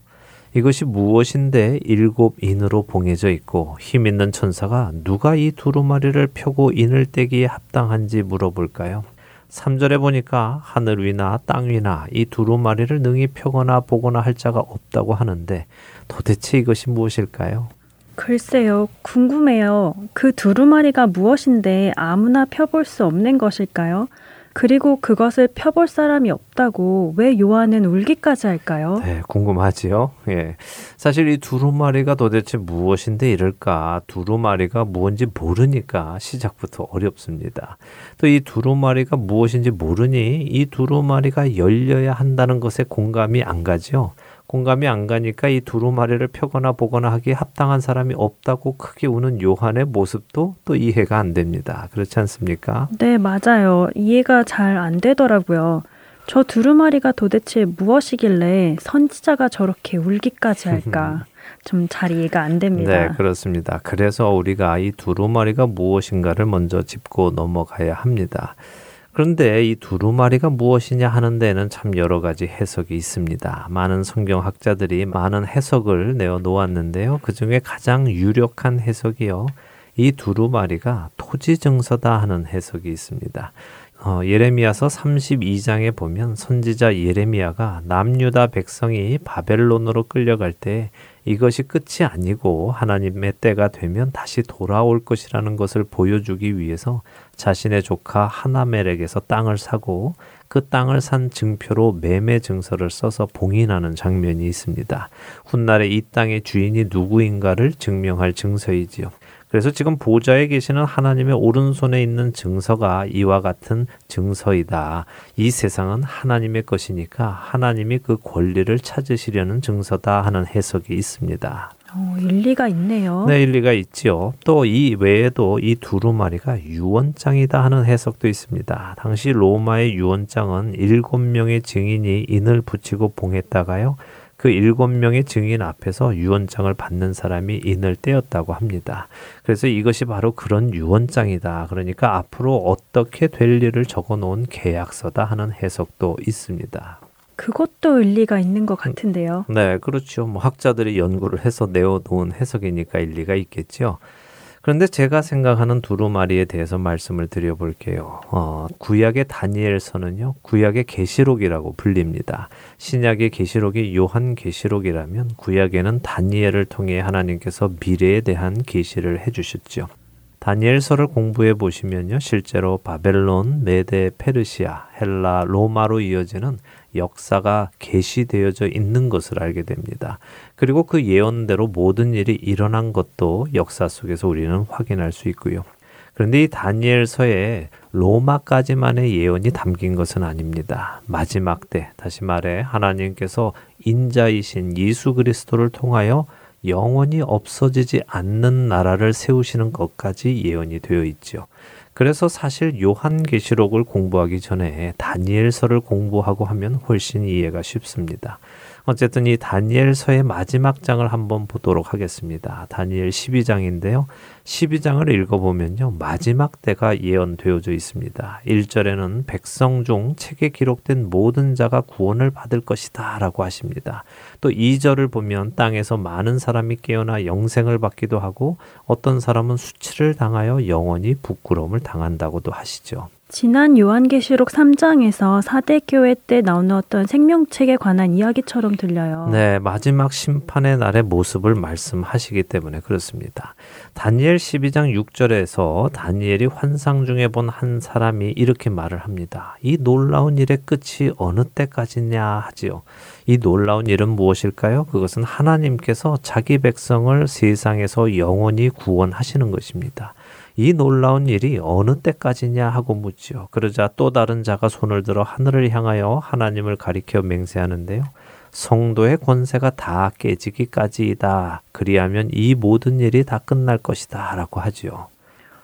이것이 무엇인데 일곱 인으로 봉해져 있고 힘 있는 천사가 누가 이 두루마리를 펴고 인을 떼기에 합당한지 물어볼까요? 3절에 보니까 하늘 위나 땅 위나 이 두루마리를 능히 펴거나 보거나 할 자가 없다고 하는데 도대체 이것이 무엇일까요? 글쎄요, 궁금해요. 그 두루마리가 무엇인데 아무나 펴볼 수 없는 것일까요? 그리고 그것을 펴볼 사람이 없다고 왜 요한은 울기까지 할까요? 네, 궁금하지요. 예. 사실 이 두루마리가 도대체 무엇인데 이럴까? 두루마리가 무엇인지 모르니까 시작부터 어렵습니다. 또 이 두루마리가 무엇인지 모르니 이 두루마리가 열려야 한다는 것에 공감이 안 가죠. 공감이 안 가니까 이 두루마리를 펴거나 보거나 하기에 합당한 사람이 없다고 크게 우는 요한의 모습도 또 이해가 안 됩니다. 그렇지 않습니까? 네, 맞아요. 이해가 잘 안 되더라고요. 저 두루마리가 도대체 무엇이길래 선지자가 저렇게 울기까지 할까? 좀 잘 이해가 안 됩니다. 네, 그렇습니다. 그래서 우리가 이 두루마리가 무엇인가를 먼저 짚고 넘어가야 합니다. 그런데 이 두루마리가 무엇이냐 하는 데는 참 여러 가지 해석이 있습니다. 많은 성경학자들이 많은 해석을 내어 놓았는데요. 그 중에 가장 유력한 해석이요. 이 두루마리가 토지 증서다 하는 해석이 있습니다. 어, 예레미야서 32장에 보면 선지자 예레미야가 남유다 백성이 바벨론으로 끌려갈 때 이것이 끝이 아니고 하나님의 때가 되면 다시 돌아올 것이라는 것을 보여주기 위해서 자신의 조카 하나멜에게서 땅을 사고 그 땅을 산 증표로 매매 증서를 써서 봉인하는 장면이 있습니다. 훗날에 이 땅의 주인이 누구인가를 증명할 증서이지요. 그래서 지금 보좌에 계시는 하나님의 오른손에 있는 증서가 이와 같은 증서이다. 이 세상은 하나님의 것이니까 하나님이 그 권리를 찾으시려는 증서다 하는 해석이 있습니다. 어, 일리가 있네요. 네, 일리가 있지요. 또 이 외에도 이 두루마리가 유언장이다 하는 해석도 있습니다. 당시 로마의 유언장은 일곱 명의 증인이 인을 붙이고 봉했다가요. 그 일곱 명의 증인 앞에서 유언장을 받는 사람이 인을 떼었다고 합니다. 그래서 이것이 바로 그런 유언장이다. 그러니까 앞으로 어떻게 될 일을 적어 놓은 계약서다 하는 해석도 있습니다. 그것도 일리가 있는 것 같은데요. 네, 그렇죠. 뭐 학자들이 연구를 해서 내어 놓은 해석이니까 일리가 있겠죠. 그런데 제가 생각하는 두루마리에 대해서 말씀을 드려볼게요. 어, 구약의 다니엘서는요, 구약의 계시록이라고 불립니다. 신약의 계시록이 요한 계시록이라면 구약에는 다니엘을 통해 하나님께서 미래에 대한 계시를 해주셨죠. 다니엘서를 공부해 보시면요, 실제로 바벨론, 메데, 페르시아, 헬라, 로마로 이어지는 역사가 계시되어져 있는 것을 알게 됩니다. 그리고 그 예언대로 모든 일이 일어난 것도 역사 속에서 우리는 확인할 수 있고요. 그런데 이 다니엘서에 로마까지만의 예언이 담긴 것은 아닙니다. 마지막 때, 다시 말해 하나님께서 인자이신 예수 그리스도를 통하여 영원히 없어지지 않는 나라를 세우시는 것까지 예언이 되어 있죠. 그래서 사실 요한계시록을 공부하기 전에 다니엘서를 공부하고 하면 훨씬 이해가 쉽습니다. 어쨌든 이 다니엘서의 마지막 장을 한번 보도록 하겠습니다. 다니엘 12장인데요. 12장을 읽어보면요. 마지막 때가 예언되어져 있습니다. 1절에는 백성 중 책에 기록된 모든 자가 구원을 받을 것이다 라고 하십니다. 또 2절을 보면 땅에서 많은 사람이 깨어나 영생을 받기도 하고 어떤 사람은 수치를 당하여 영원히 부끄러움을 당한다고도 하시죠. 지난 요한계시록 3장에서 사대 교회 때 나누었던 생명책에 관한 이야기처럼 들려요. 네, 마지막 심판의 날의 모습을 말씀하시기 때문에 그렇습니다. 다니엘 12장 6절에서 다니엘이 환상 중에 본 한 사람이 이렇게 말을 합니다. 이 놀라운 일의 끝이 어느 때까지냐 하지요. 이 놀라운 일은 무엇일까요? 그것은 하나님께서 자기 백성을 세상에서 영원히 구원하시는 것입니다. 이 놀라운 일이 어느 때까지냐 하고 묻지요. 그러자 또 다른 자가 손을 들어 하늘을 향하여 하나님을 가리켜 맹세하는데요. 성도의 권세가 다 깨지기까지이다. 그리하면 이 모든 일이 다 끝날 것이다. 라고 하지요.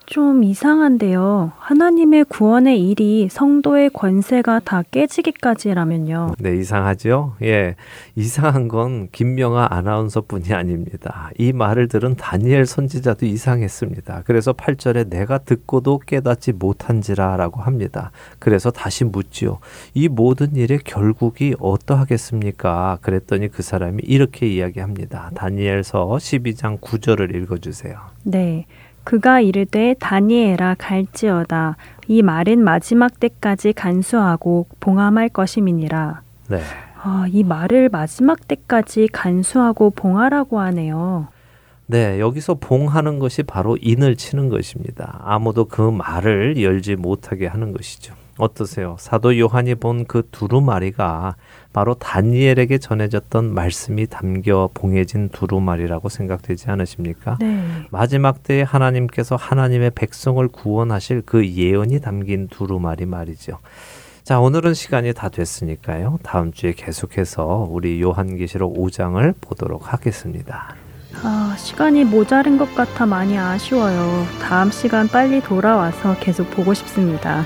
좀 이상한데요. 하나님의 구원의 일이 성도의 권세가 다 깨지기까지라면요. 네, 이상하죠? 예. 이상한 건 김명아 아나운서뿐이 아닙니다. 이 말을 들은 다니엘 선지자도 이상했습니다. 그래서 8절에 내가 듣고도 깨닫지 못한지라라고 합니다. 그래서 다시 묻지요. 이 모든 일의 결국이 어떠하겠습니까? 그랬더니 그 사람이 이렇게 이야기합니다. 다니엘서 12장 9절을 읽어 주세요. 네. 그가 이르되 다니엘아 갈지어다 이 말은 마지막 때까지 간수하고 봉함할 것임이니라. 네. 아, 이 말을 마지막 때까지 간수하고 봉하라고 하네요. 네, 여기서 봉하는 것이 바로 인을 치는 것입니다. 아무도 그 말을 열지 못하게 하는 것이죠. 어떠세요? 사도 요한이 본 그 두루마리가 바로 다니엘에게 전해졌던 말씀이 담겨 봉해진 두루마리라고 생각되지 않으십니까? 네. 마지막 때에 하나님께서 하나님의 백성을 구원하실 그 예언이 담긴 두루마리 말이죠. 자, 오늘은 시간이 다 됐으니까요. 다음 주에 계속해서 우리 요한계시록 5장을 보도록 하겠습니다. 아, 시간이 모자른 것 같아 많이 아쉬워요. 다음 시간 빨리 돌아와서 계속 보고 싶습니다.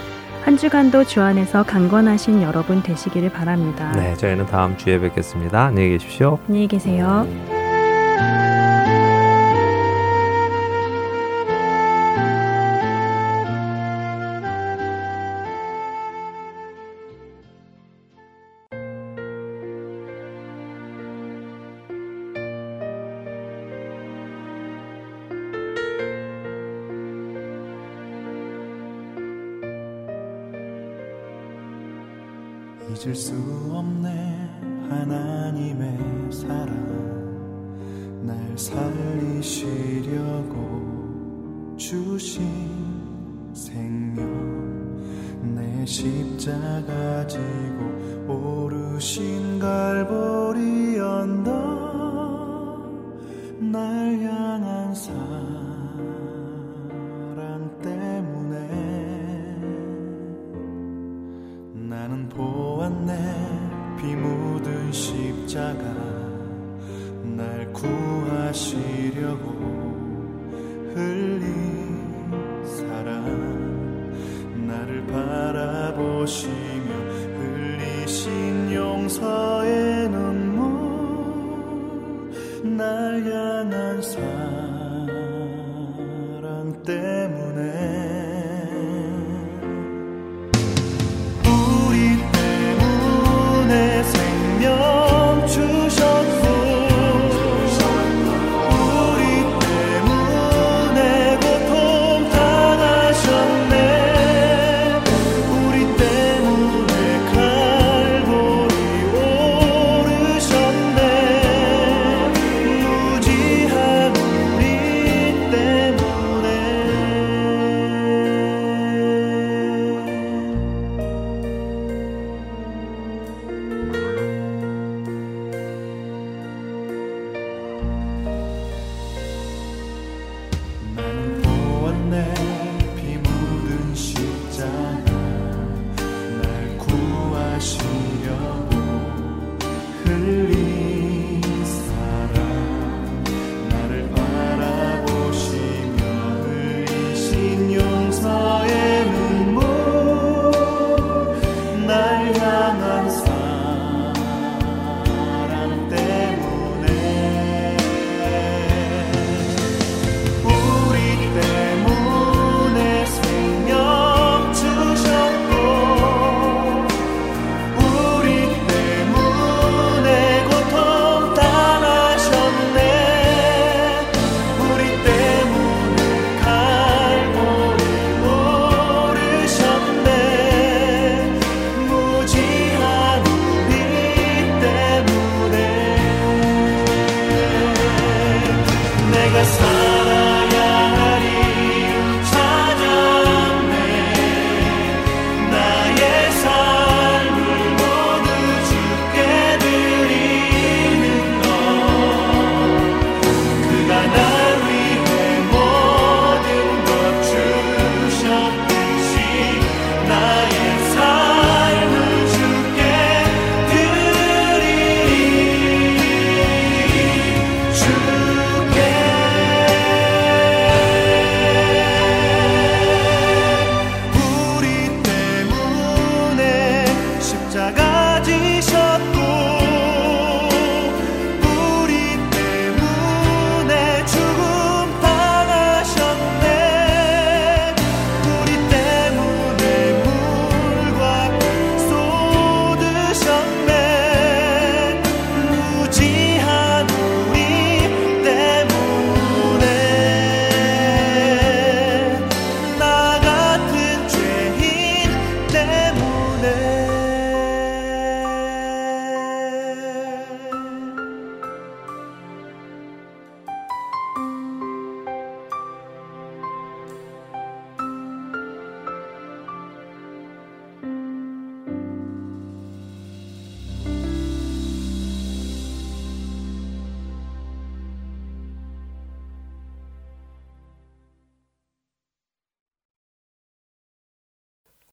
한 주간도 주 안에서 강건하신 여러분 되시기를 바랍니다. 네, 저희는 다음 주에 뵙겠습니다. 안녕히 계십시오. 안녕히 계세요. 잊을 수 없네. 하나님의 사랑. 날 살리시려고 주신 생명. 내 십자가 지고 오르신 갈보리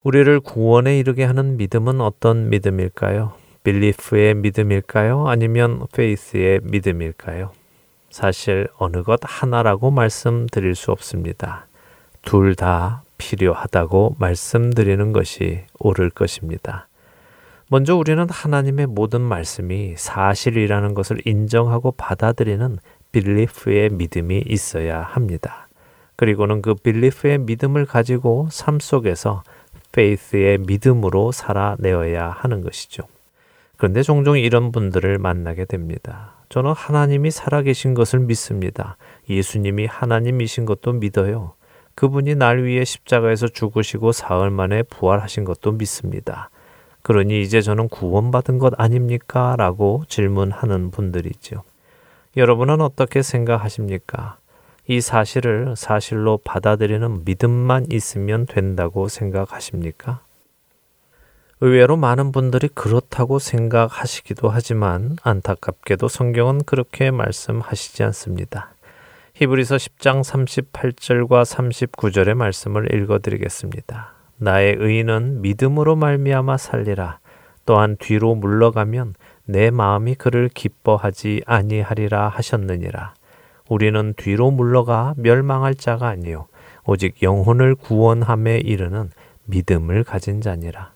우리를 구원에 이르게 하는 믿음은 어떤 믿음일까요? 빌리프의 믿음일까요? 아니면 페이스의 믿음일까요? 사실 어느 것 하나라고 말씀드릴 수 없습니다. 둘 다 필요하다고 말씀드리는 것이 옳을 것입니다. 먼저 우리는 하나님의 모든 말씀이 사실이라는 것을 인정하고 받아들이는 빌리프의 믿음이 있어야 합니다. 그리고는 그 빌리프의 믿음을 가지고 삶 속에서 페이스의 믿음으로 살아내어야 하는 것이죠. 그런데 종종 이런 분들을 만나게 됩니다. 저는 하나님이 살아계신 것을 믿습니다. 예수님이 하나님이신 것도 믿어요. 그분이 날 위해 십자가에서 죽으시고 사흘 만에 부활하신 것도 믿습니다. 그러니 이제 저는 구원받은 것 아닙니까? 라고 질문하는 분들이 있죠. 여러분은 어떻게 생각하십니까? 이 사실을 사실로 받아들이는 믿음만 있으면 된다고 생각하십니까? 의외로 많은 분들이 그렇다고 생각하시기도 하지만 안타깝게도 성경은 그렇게 말씀하시지 않습니다. 히브리서 10장 38절과 39절의 말씀을 읽어 드리겠습니다. 나의 의인은 믿음으로 말미암아 살리라. 또한 뒤로 물러가면 내 마음이 그를 기뻐하지 아니하리라 하셨느니라. 우리는 뒤로 물러가 멸망할 자가 아니요 오직 영혼을 구원함에 이르는 믿음을 가진 자니라.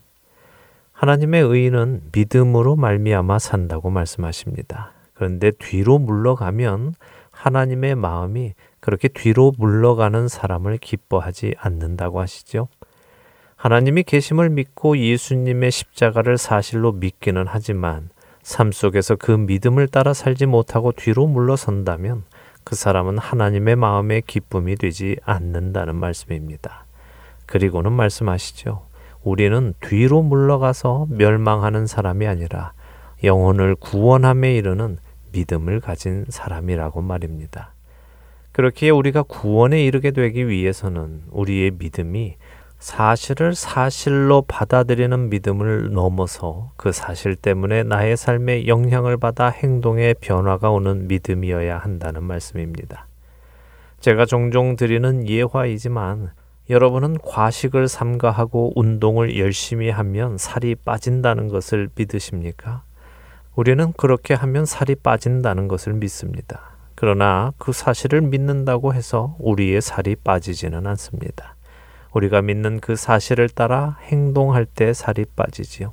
하나님의 의인은 믿음으로 말미암아 산다고 말씀하십니다. 그런데 뒤로 물러가면 하나님의 마음이 그렇게 뒤로 물러가는 사람을 기뻐하지 않는다고 하시죠. 하나님이 계심을 믿고 예수님의 십자가를 사실로 믿기는 하지만 삶 속에서 그 믿음을 따라 살지 못하고 뒤로 물러선다면 그 사람은 하나님의 마음의 기쁨이 되지 않는다는 말씀입니다. 그리고는 말씀하시죠. 우리는 뒤로 물러가서 멸망하는 사람이 아니라 영혼을 구원함에 이르는 믿음을 가진 사람이라고 말입니다. 그렇기에 우리가 구원에 이르게 되기 위해서는 우리의 믿음이 사실을 사실로 받아들이는 믿음을 넘어서 그 사실 때문에 나의 삶에 영향을 받아 행동에 변화가 오는 믿음이어야 한다는 말씀입니다. 제가 종종 드리는 예화이지만 여러분은 과식을 삼가하고 운동을 열심히 하면 살이 빠진다는 것을 믿으십니까? 우리는 그렇게 하면 살이 빠진다는 것을 믿습니다. 그러나 그 사실을 믿는다고 해서 우리의 살이 빠지지는 않습니다. 우리가 믿는 그 사실을 따라 행동할 때 살이 빠지지요.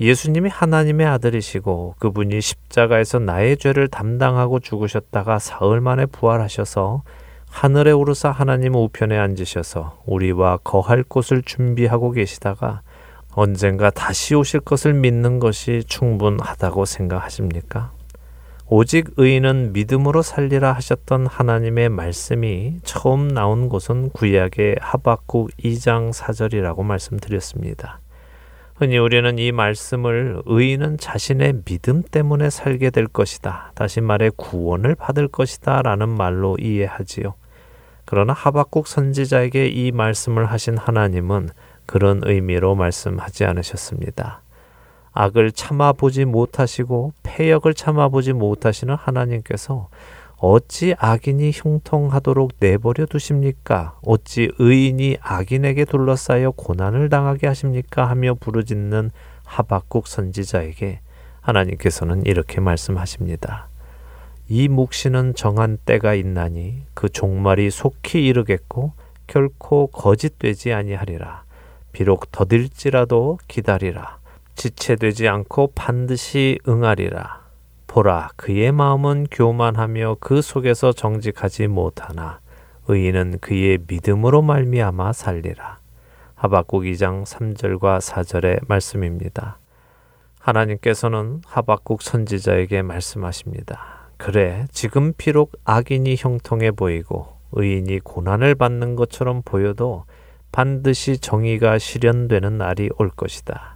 예수님이 하나님의 아들이시고 그분이 십자가에서 나의 죄를 담당하고 죽으셨다가 사흘 만에 부활하셔서 하늘에 오르사 하나님 우편에 앉으셔서 우리와 거할 곳을 준비하고 계시다가 언젠가 다시 오실 것을 믿는 것이 충분하다고 생각하십니까? 오직 의인은 믿음으로 살리라 하셨던 하나님의 말씀이 처음 나온 곳은 구약의 하박국 2장 4절이라고 말씀드렸습니다. 흔히 우리는 이 말씀을 의인은 자신의 믿음 때문에 살게 될 것이다. 다시 말해 구원을 받을 것이다. 라는 말로 이해하지요. 그러나 하박국 선지자에게 이 말씀을 하신 하나님은 그런 의미로 말씀하지 않으셨습니다. 악을 참아보지 못하시고 폐역을 참아보지 못하시는 하나님께서 어찌 악인이 형통하도록 내버려 두십니까? 어찌 의인이 악인에게 둘러싸여 고난을 당하게 하십니까? 하며 부르짖는 하박국 선지자에게 하나님께서는 이렇게 말씀하십니다. 이 묵시는 정한 때가 있나니 그 종말이 속히 이르겠고 결코 거짓되지 아니하리라. 비록 더딜지라도 기다리라. 지체되지 않고 반드시 응하리라. 보라, 그의 마음은 교만하며 그 속에서 정직하지 못하나 의인은 그의 믿음으로 말미암아 살리라. 하박국 2장 3절과 4절의 말씀입니다. 하나님께서는 하박국 선지자에게 말씀하십니다. 그래, 지금 비록 악인이 형통해 보이고 의인이 고난을 받는 것처럼 보여도 반드시 정의가 실현되는 날이 올 것이다.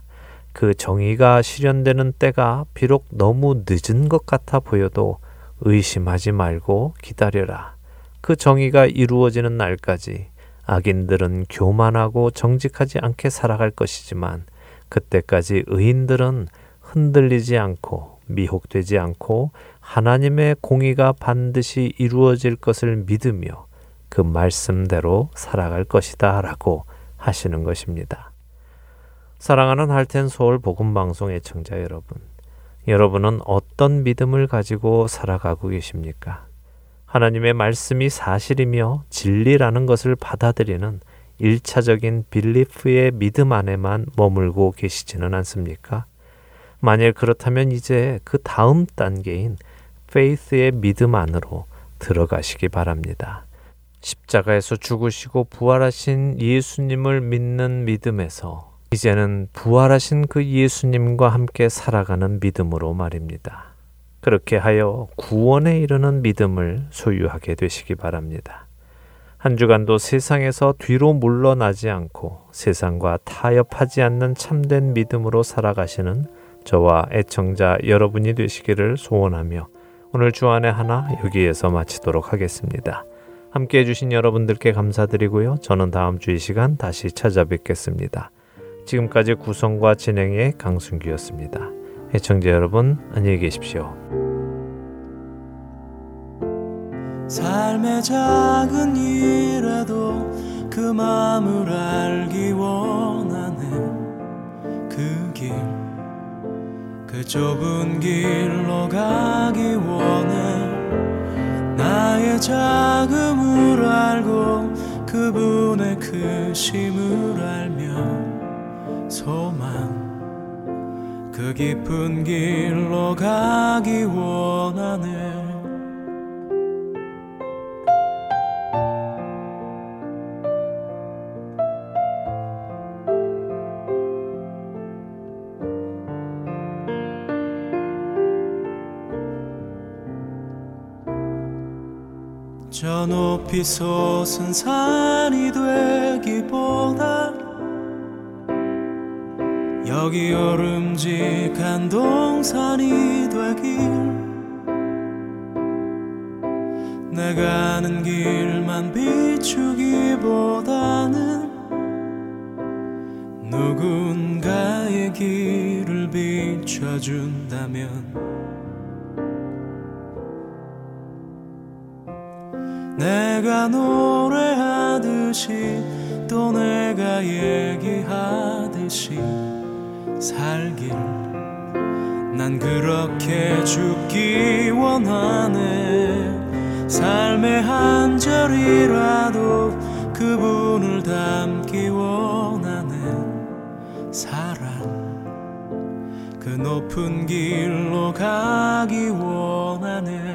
그 정의가 실현되는 때가 비록 너무 늦은 것 같아 보여도 의심하지 말고 기다려라. 그 정의가 이루어지는 날까지 악인들은 교만하고 정직하지 않게 살아갈 것이지만 그때까지 의인들은 흔들리지 않고 미혹되지 않고 하나님의 공의가 반드시 이루어질 것을 믿으며 그 말씀대로 살아갈 것이다 라고 하시는 것입니다. 사랑하는 할텐 서울 복음 방송 애청자 여러분. 여러분은 어떤 믿음을 가지고 살아가고 계십니까? 하나님의 말씀이 사실이며 진리라는 것을 받아들이는 일차적인 빌리프의 믿음 안에만 머물고 계시지는 않습니까? 만일 그렇다면 이제 그 다음 단계인 페이스의 믿음 안으로 들어가시기 바랍니다. 십자가에서 죽으시고 부활하신 예수님을 믿는 믿음에서 이제는 부활하신 그 예수님과 함께 살아가는 믿음으로 말입니다. 그렇게 하여 구원에 이르는 믿음을 소유하게 되시기 바랍니다. 한 주간도 세상에서 뒤로 물러나지 않고 세상과 타협하지 않는 참된 믿음으로 살아가시는 저와 애청자 여러분이 되시기를 소원하며 오늘 주안의 하나 여기에서 마치도록 하겠습니다. 함께 해주신 여러분들께 감사드리고요. 저는 다음 주 이 시간 다시 찾아뵙겠습니다. 지금까지 구성과 진행의 강순기였습니다. 애청자 여러분 안녕히 계십시오. 삶의 작은 일에도 그 마음을 알기 원하네 그 길, 그 좁은 길로 가기 원해 나의 자금을 알고 그분의 크심을 알며 소망. 그 깊은 길로 가기 원하네. 저 높이 솟은 산이 되기보다 여기 오름직한 동산이 되길. 내가 아는 길만 비추기보다는 누군가의 길을 비춰준다면. 내가 노래하듯이 또 내가 얘기하듯이 살길. 난 그렇게 죽기 원하네. 삶의 한 절이라도 그분을 담기 원하네. 사랑. 그 높은 길로 가기 원하네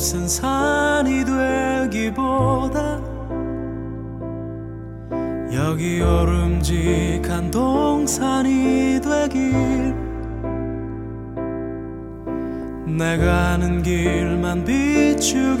솟은 산이 되기보다 여기 오름직한 동산이 되길. 내가 아는 길만 비추기보다는